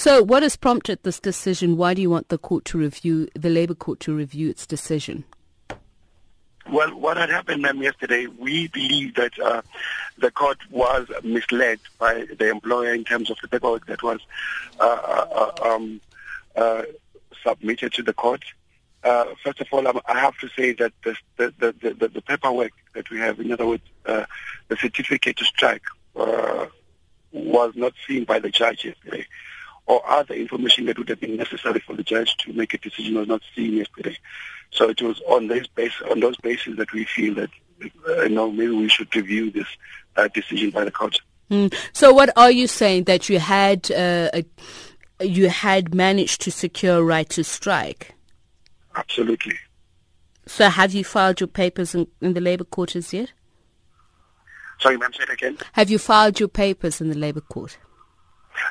So, what has prompted this decision? Why do you want the court to review the Labour Court to review its decision? Well, what had happened, ma'am, yesterday, we believe that uh, the court was misled by the employer in terms of the paperwork that was uh, uh, uh um, uh, submitted to the court. Uh, first of all, I have to say that the, the, the, the, the paperwork that we have, in other words, the certificate to strike, was not seen by the judge yesterday or other information that would have been necessary for the judge to make a decision was not seen yesterday. So it was on this base, on those bases that we feel that uh, you know maybe we should review this uh, decision by the court. Mm. So what are you saying that you had uh, a, you had managed to secure a right to strike? Absolutely. So have you filed your papers in, in the Labour Court as yet? Sorry, ma'am, say it again. Have you filed your papers in the Labour Court?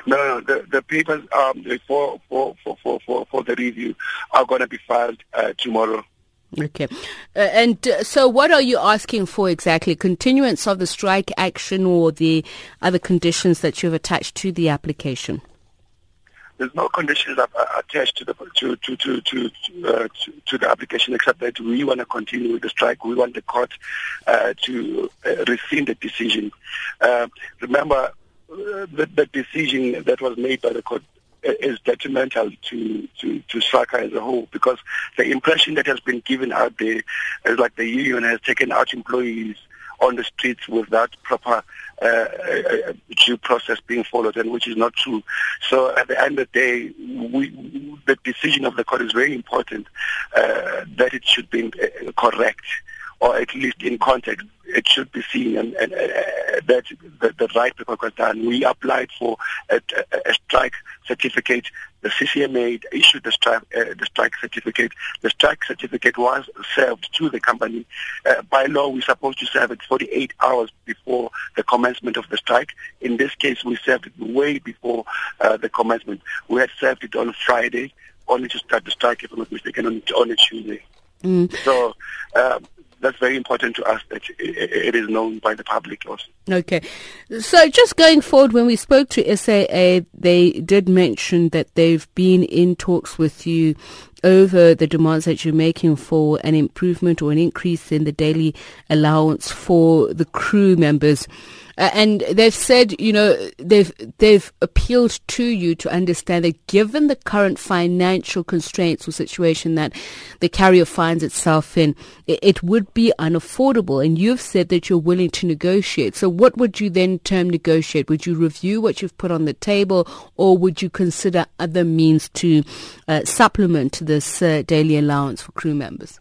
No, no, the, the papers um, for, for, for, for, for, the review are going to be filed uh, tomorrow. Okay. Uh, and uh, so what are you asking for exactly? Continuance of the strike action or the other conditions that you've attached to the application? There's no conditions attached to the to to to to, uh, to, to, the application except that we want to continue with the strike. We want the court uh, to uh, rescind the decision. Uh, remember, the, the decision that was made by the court is detrimental to, to, to as a whole because the impression that has been given out there is like the union has taken out employees on the streets without proper uh, uh, due process being followed, and which is not true. So at the end of the day, we, the decision of the court is very important uh, that it should be uh, correct or at least in context, it should be seen and, and uh, that the, the, right was done. We applied for a, a, a, strike certificate. The CCMA issued the strike, uh, the strike certificate. The strike certificate was served to the company. Uh, by law, we're supposed to serve it 48 hours before the commencement of the strike. In this case, we served it way before uh, the commencement. We had served it on Friday, only to start the strike, if I'm not mistaken, on, on a Tuesday. Mm. So um, that's very important to us that it is known by the public also. Okay. So just going forward, when we spoke to SAA, they did mention that they've been in talks with you over the demands that you're making for an improvement or an increase in the daily allowance for the crew members. And they've said, you know, they've they've appealed to you to understand that given the current financial constraints or situation that the carrier finds itself in, it, it would be unaffordable. And you've said that you're willing to negotiate. So what would you then term negotiate? Would you review what you've put on the table, or would you consider other means to uh, supplement this uh, daily allowance for crew members?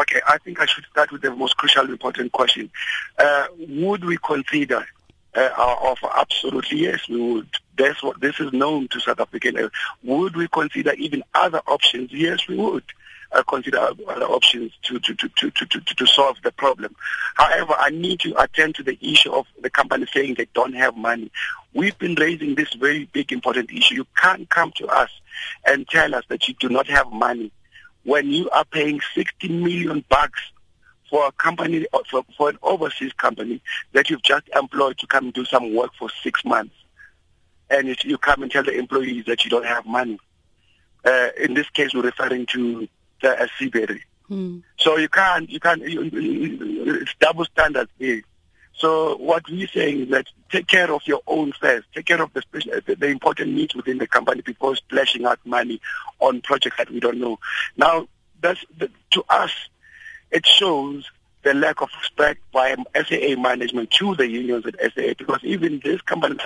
Okay, I think I should start with the most crucial, important question. Uh, would we consider uh, our offer? Absolutely, yes, we would. That's what this is known to South African. Would we consider even other options? Yes, we would. Uh, consider other options to, to, to, to, to, to, to solve the problem. However, I need to attend to the issue of the company saying they don't have money. We've been raising this very big, important issue. You can't come to us and tell us that you do not have money when you are paying 60 million bucks for a company, for, for an overseas company that you've just employed to come and do some work for six months, and you, you come and tell the employees that you don't have money. Uh, in this case, we're referring to the uh. So you can't, you can't, you, it's double standards here. So what we're saying is that take care of your own first. Take care of the, special, the, the important needs within the company before splashing out money on projects that we don't know. Now, that's the, to us, it shows the lack of respect by SAA management to the unions at SAA because even this company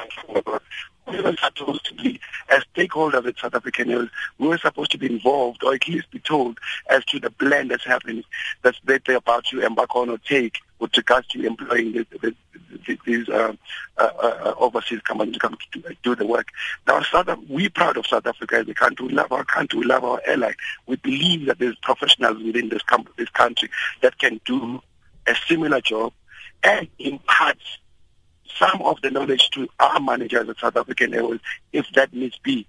were supposed to be, as stakeholders at South African Airways, we were supposed to be involved or at least be told as to the plan that's happening, that's that they're about to embark on or take with regards to employing these uh, uh, uh, overseas companies to come to do the work. Now, South, we're proud of South Africa as a country. We love our country. We love our airline. We believe that there's professionals within this, com- this country that can do a similar job and impart some of the knowledge to our managers at South African Airways if that needs be.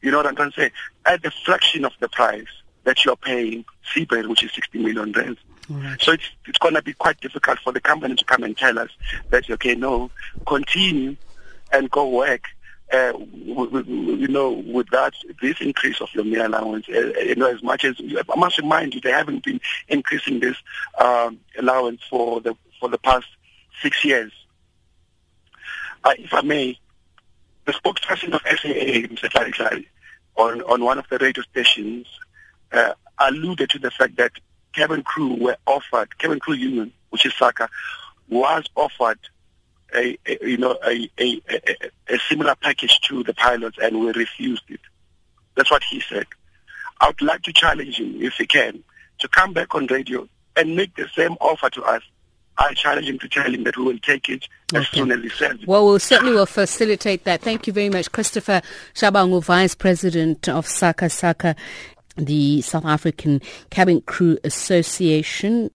You know what I'm trying to say? At a fraction of the price that you're paying Seabury, which is 60 million rands. Right. So it's, it's going to be quite difficult for the company to come and tell us that, okay, no, continue and go work uh, with, you know, with that, this increase of your meal allowance, uh, you know, as much as, I must remind you, they haven't been increasing this um, allowance for the for the past six years. Uh, if I may, the spokesperson of SAA, Mr. Tlali on, on one of the radio stations, uh, alluded to the fact that cabin crew were offered, cabin crew union, which is SACCA, was offered a, a you know a, a, a, similar package to the pilots and we refused it. That's what he said. I would like to challenge him, if he can, to come back on radio and make the same offer to us. I challenge him to tell him that we will take it as okay. soon as he says it. Well, we'll certainly will facilitate that. Thank you very much, Christopher Shabangu, Vice President of SACCA SACCA, the South African Cabin Crew Association.